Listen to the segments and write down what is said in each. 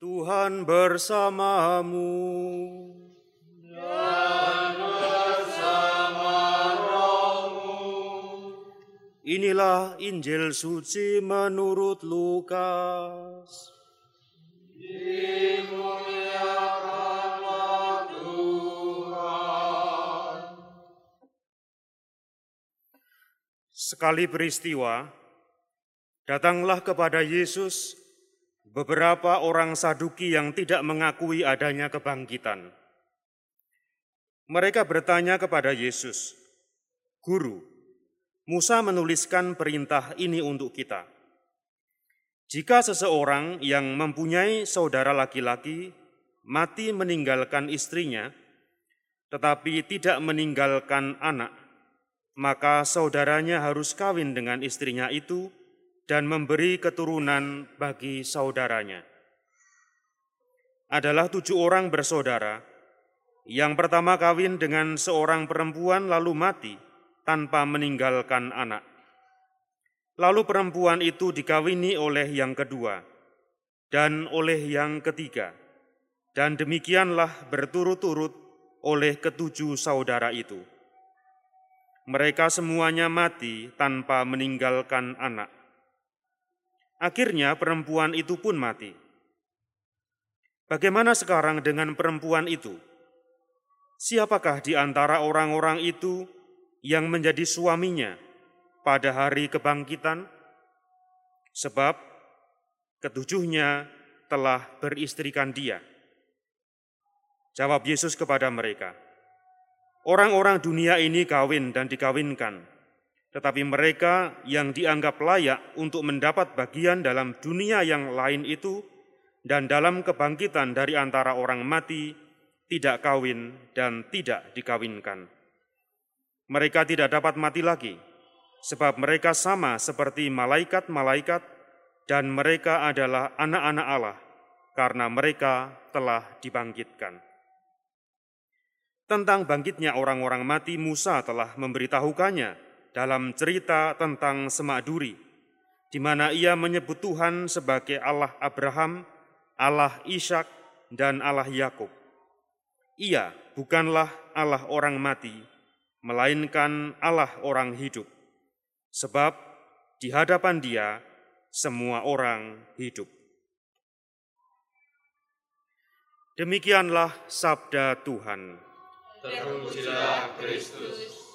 Tuhan bersamamu. Inilah Injil suci menurut Lukas. Sekali peristiwa, datanglah kepada Yesus beberapa orang Saduki yang tidak mengakui adanya kebangkitan. Mereka bertanya kepada Yesus, "Guru, Musa menuliskan perintah ini untuk kita. Jika seseorang yang mempunyai saudara laki-laki mati meninggalkan istrinya, tetapi tidak meninggalkan anak, maka saudaranya harus kawin dengan istrinya itu dan memberi keturunan bagi saudaranya. Adalah tujuh orang bersaudara. Yang pertama kawin dengan seorang perempuan lalu mati tanpa meninggalkan anak. Lalu perempuan itu dikawini oleh yang kedua dan oleh yang ketiga. Dan demikianlah berturut-turut oleh ketujuh saudara itu. Mereka semuanya mati tanpa meninggalkan anak. Akhirnya perempuan itu pun mati. Bagaimana sekarang dengan perempuan itu? Siapakah di antara orang-orang itu yang menjadi suaminya pada hari kebangkitan? Sebab ketujuhnya telah beristrikan dia. Jawab Yesus kepada mereka, Orang-orang dunia ini kawin dan dikawinkan, tetapi mereka yang dianggap layak untuk mendapat bagian dalam dunia yang lain itu dan dalam kebangkitan dari antara orang mati tidak kawin dan tidak dikawinkan. Mereka tidak dapat mati lagi, sebab mereka sama seperti malaikat-malaikat dan mereka adalah anak-anak Allah karena mereka telah dibangkitkan. Tentang bangkitnya orang-orang mati, Musa telah memberitahukannya dalam cerita tentang semak duri, di mana ia menyebut Tuhan sebagai Allah Abraham, Allah Ishak, dan Allah Yakub. Ia bukanlah Allah orang mati, melainkan Allah orang hidup. Sebab di hadapan Dia semua orang hidup. Demikianlah sabda Tuhan. Terpujilah Kristus.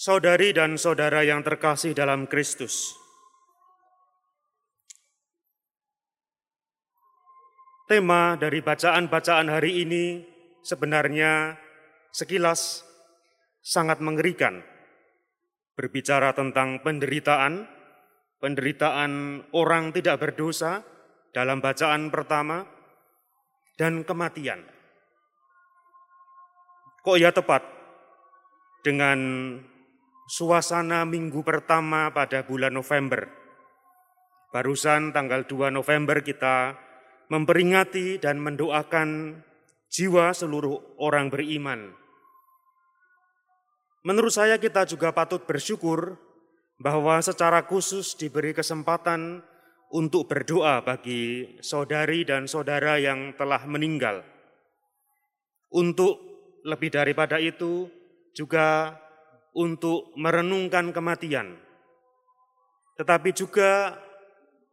Saudari dan saudara yang terkasih dalam Kristus, tema dari bacaan-bacaan hari ini sebenarnya sekilas sangat mengerikan. Berbicara tentang penderitaan, penderitaan orang tidak berdosa dalam bacaan pertama, dan kematian. Kok ya tepat dengan suasana minggu pertama pada bulan November. Barusan tanggal 2 November kita memperingati dan mendoakan jiwa seluruh orang beriman. Menurut saya kita juga patut bersyukur bahwa secara khusus diberi kesempatan untuk berdoa bagi saudari dan saudara yang telah meninggal. Untuk lebih daripada itu juga untuk merenungkan kematian, tetapi juga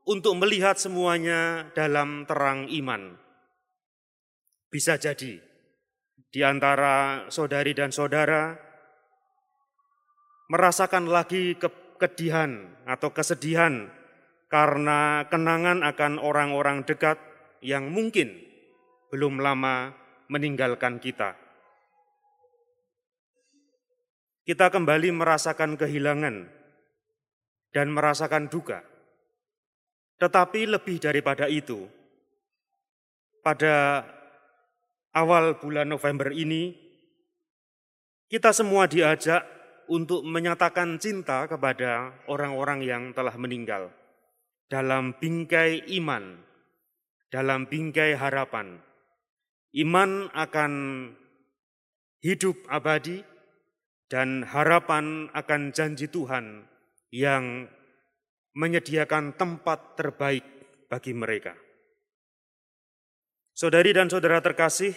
untuk melihat semuanya dalam terang iman. Bisa jadi di antara saudari dan saudara merasakan lagi ke kedihan atau kesedihan karena kenangan akan orang-orang dekat yang mungkin belum lama meninggalkan kita. Kita kembali merasakan kehilangan dan merasakan duka. Tetapi lebih daripada itu, pada awal bulan November ini, kita semua diajak untuk menyatakan cinta kepada orang-orang yang telah meninggal dalam bingkai iman, dalam bingkai harapan. Iman akan hidup abadi dan harapan akan janji Tuhan yang menyediakan tempat terbaik bagi mereka. Saudari dan saudara terkasih,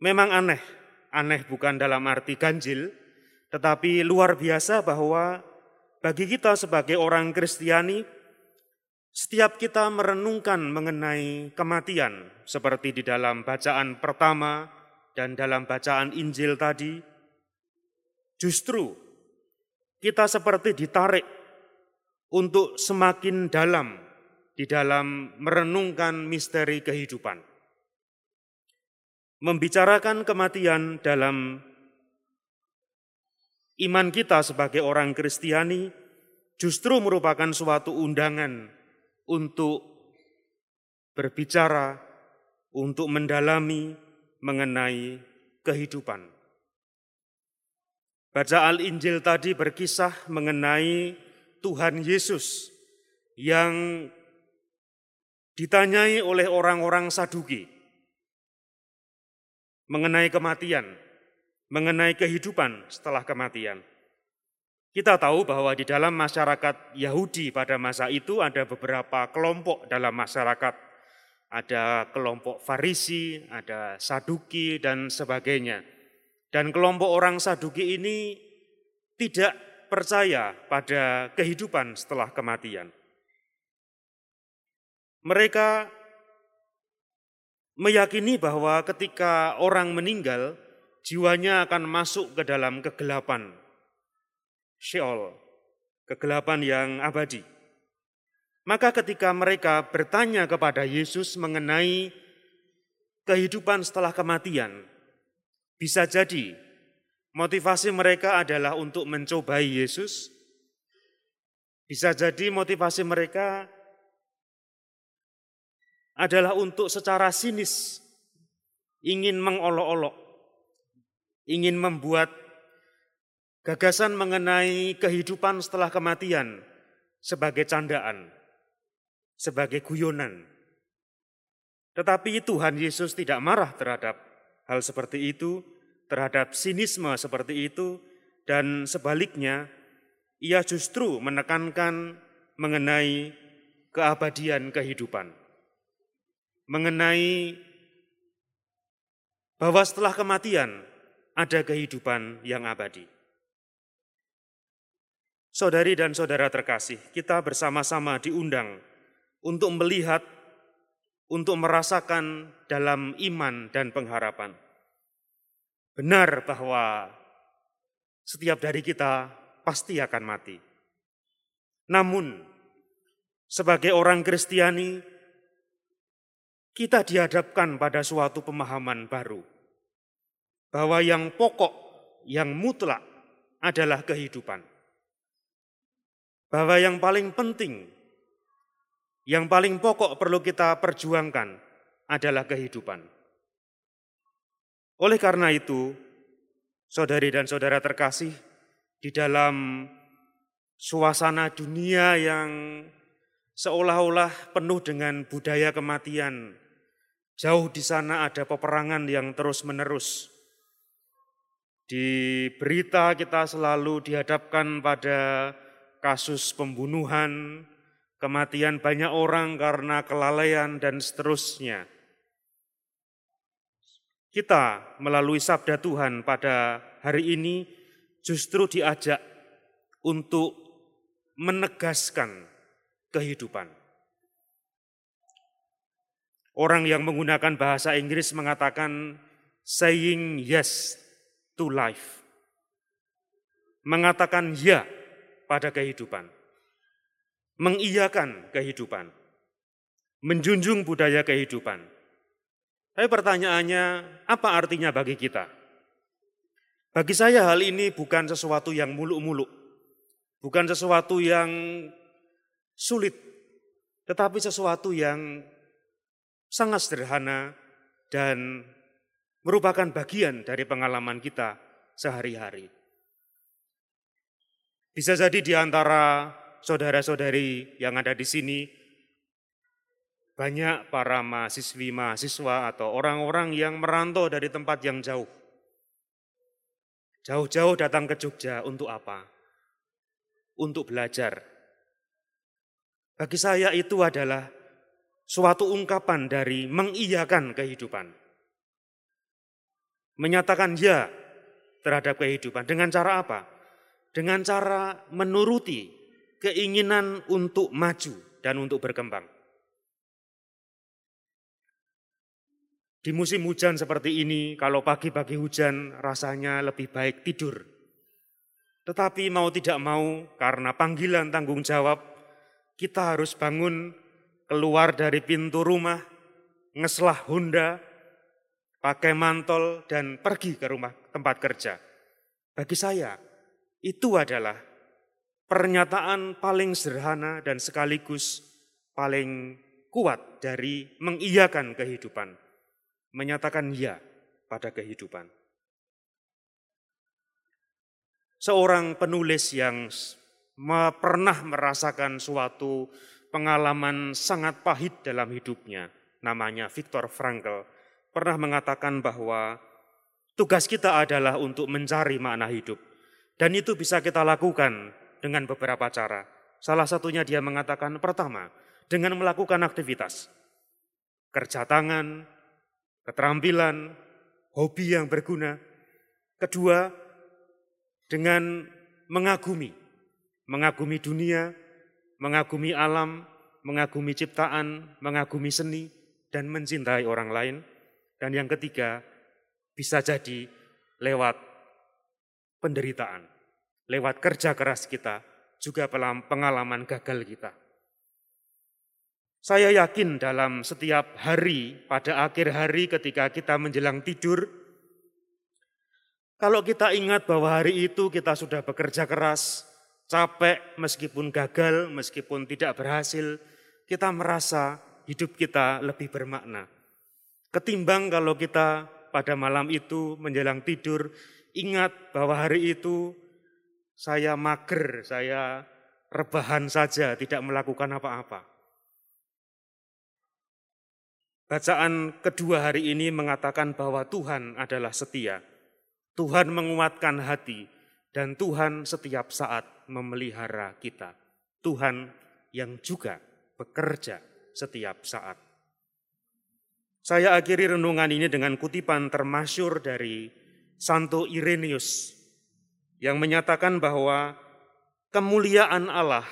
memang aneh, aneh bukan dalam arti ganjil, tetapi luar biasa bahwa bagi kita sebagai orang Kristiani, setiap kita merenungkan mengenai kematian, seperti di dalam bacaan pertama dan dalam bacaan Injil tadi, justru kita seperti ditarik untuk semakin dalam di dalam merenungkan misteri kehidupan. Membicarakan kematian dalam iman kita sebagai orang Kristiani justru merupakan suatu undangan untuk berbicara, untuk mendalami mengenai kehidupan. Baca Al-Injil tadi berkisah mengenai Tuhan Yesus yang ditanyai oleh orang-orang Saduki mengenai kematian, mengenai kehidupan setelah kematian. Kita tahu bahwa di dalam masyarakat Yahudi pada masa itu ada beberapa kelompok dalam masyarakat. Ada kelompok Farisi, ada Saduki, dan sebagainya. Dan kelompok orang Saduki ini tidak percaya pada kehidupan setelah kematian. Mereka meyakini bahwa ketika orang meninggal, jiwanya akan masuk ke dalam kegelapan, Sheol, kegelapan yang abadi. Maka ketika mereka bertanya kepada Yesus mengenai kehidupan setelah kematian, bisa jadi motivasi mereka adalah untuk mencobai Yesus. Bisa jadi motivasi mereka adalah untuk secara sinis ingin mengolok-olok, ingin membuat Gagasan mengenai kehidupan setelah kematian sebagai candaan, sebagai guyonan. Tetapi Tuhan Yesus tidak marah terhadap hal seperti itu, terhadap sinisme seperti itu, dan sebaliknya, ia justru menekankan mengenai keabadian kehidupan. Mengenai bahwa setelah kematian ada kehidupan yang abadi. Saudari dan saudara terkasih, kita bersama-sama diundang untuk melihat, untuk merasakan dalam iman dan pengharapan. Benar bahwa setiap dari kita pasti akan mati. Namun, sebagai orang Kristiani, kita dihadapkan pada suatu pemahaman baru bahwa yang pokok, yang mutlak adalah kehidupan bahwa yang paling penting, yang paling pokok perlu kita perjuangkan adalah kehidupan. Oleh karena itu, saudari dan saudara terkasih, di dalam suasana dunia yang seolah-olah penuh dengan budaya kematian, jauh di sana ada peperangan yang terus-menerus. Di berita kita selalu dihadapkan pada kasus pembunuhan, kematian banyak orang karena kelalaian, dan seterusnya. Kita melalui sabda Tuhan pada hari ini justru diajak untuk menegaskan kehidupan. Orang yang menggunakan bahasa Inggris mengatakan saying yes to life. Mengatakan ya pada kehidupan. Mengiyakan kehidupan. Menjunjung budaya kehidupan. Tapi pertanyaannya, apa artinya bagi kita? Bagi saya hal ini bukan sesuatu yang muluk-muluk. Bukan sesuatu yang sulit. Tetapi sesuatu yang sangat sederhana dan merupakan bagian dari pengalaman kita sehari-hari. Bisa jadi di antara saudara-saudari yang ada di sini, banyak para mahasiswi, mahasiswa atau orang-orang yang merantau dari tempat yang jauh. Jauh-jauh datang ke Jogja untuk apa? Untuk belajar. Bagi saya itu adalah suatu ungkapan dari mengiyakan kehidupan. Menyatakan ya terhadap kehidupan. Dengan cara apa? Dengan cara menuruti keinginan untuk maju dan untuk berkembang. Di musim hujan seperti ini, kalau pagi-pagi hujan rasanya lebih baik tidur. Tetapi mau tidak mau, karena panggilan tanggung jawab, kita harus bangun keluar dari pintu rumah, ngeslah Honda, pakai mantol, dan pergi ke rumah tempat kerja. Bagi saya, itu adalah pernyataan paling sederhana dan sekaligus paling kuat dari mengiyakan kehidupan menyatakan ya pada kehidupan. Seorang penulis yang pernah merasakan suatu pengalaman sangat pahit dalam hidupnya, namanya Viktor Frankl, pernah mengatakan bahwa tugas kita adalah untuk mencari makna hidup. Dan itu bisa kita lakukan dengan beberapa cara. Salah satunya dia mengatakan pertama, dengan melakukan aktivitas. Kerja tangan, keterampilan, hobi yang berguna. Kedua, dengan mengagumi, mengagumi dunia, mengagumi alam, mengagumi ciptaan, mengagumi seni, dan mencintai orang lain. Dan yang ketiga, bisa jadi lewat penderitaan, lewat kerja keras kita, juga pengalaman gagal kita. Saya yakin dalam setiap hari, pada akhir hari ketika kita menjelang tidur, kalau kita ingat bahwa hari itu kita sudah bekerja keras, capek meskipun gagal, meskipun tidak berhasil, kita merasa hidup kita lebih bermakna. Ketimbang kalau kita pada malam itu menjelang tidur, ingat bahwa hari itu saya mager, saya rebahan saja, tidak melakukan apa-apa. Bacaan kedua hari ini mengatakan bahwa Tuhan adalah setia. Tuhan menguatkan hati dan Tuhan setiap saat memelihara kita. Tuhan yang juga bekerja setiap saat. Saya akhiri renungan ini dengan kutipan termasyur dari Santo Irenaeus yang menyatakan bahwa kemuliaan Allah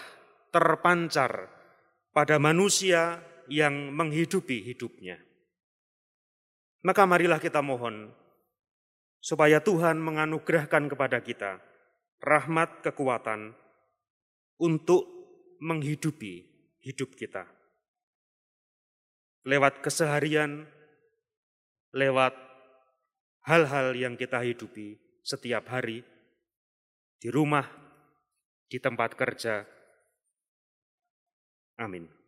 terpancar pada manusia yang menghidupi hidupnya. Maka marilah kita mohon supaya Tuhan menganugerahkan kepada kita rahmat kekuatan untuk menghidupi hidup kita. Lewat keseharian, lewat hal-hal yang kita hidupi setiap hari, di rumah, di tempat kerja. Amin.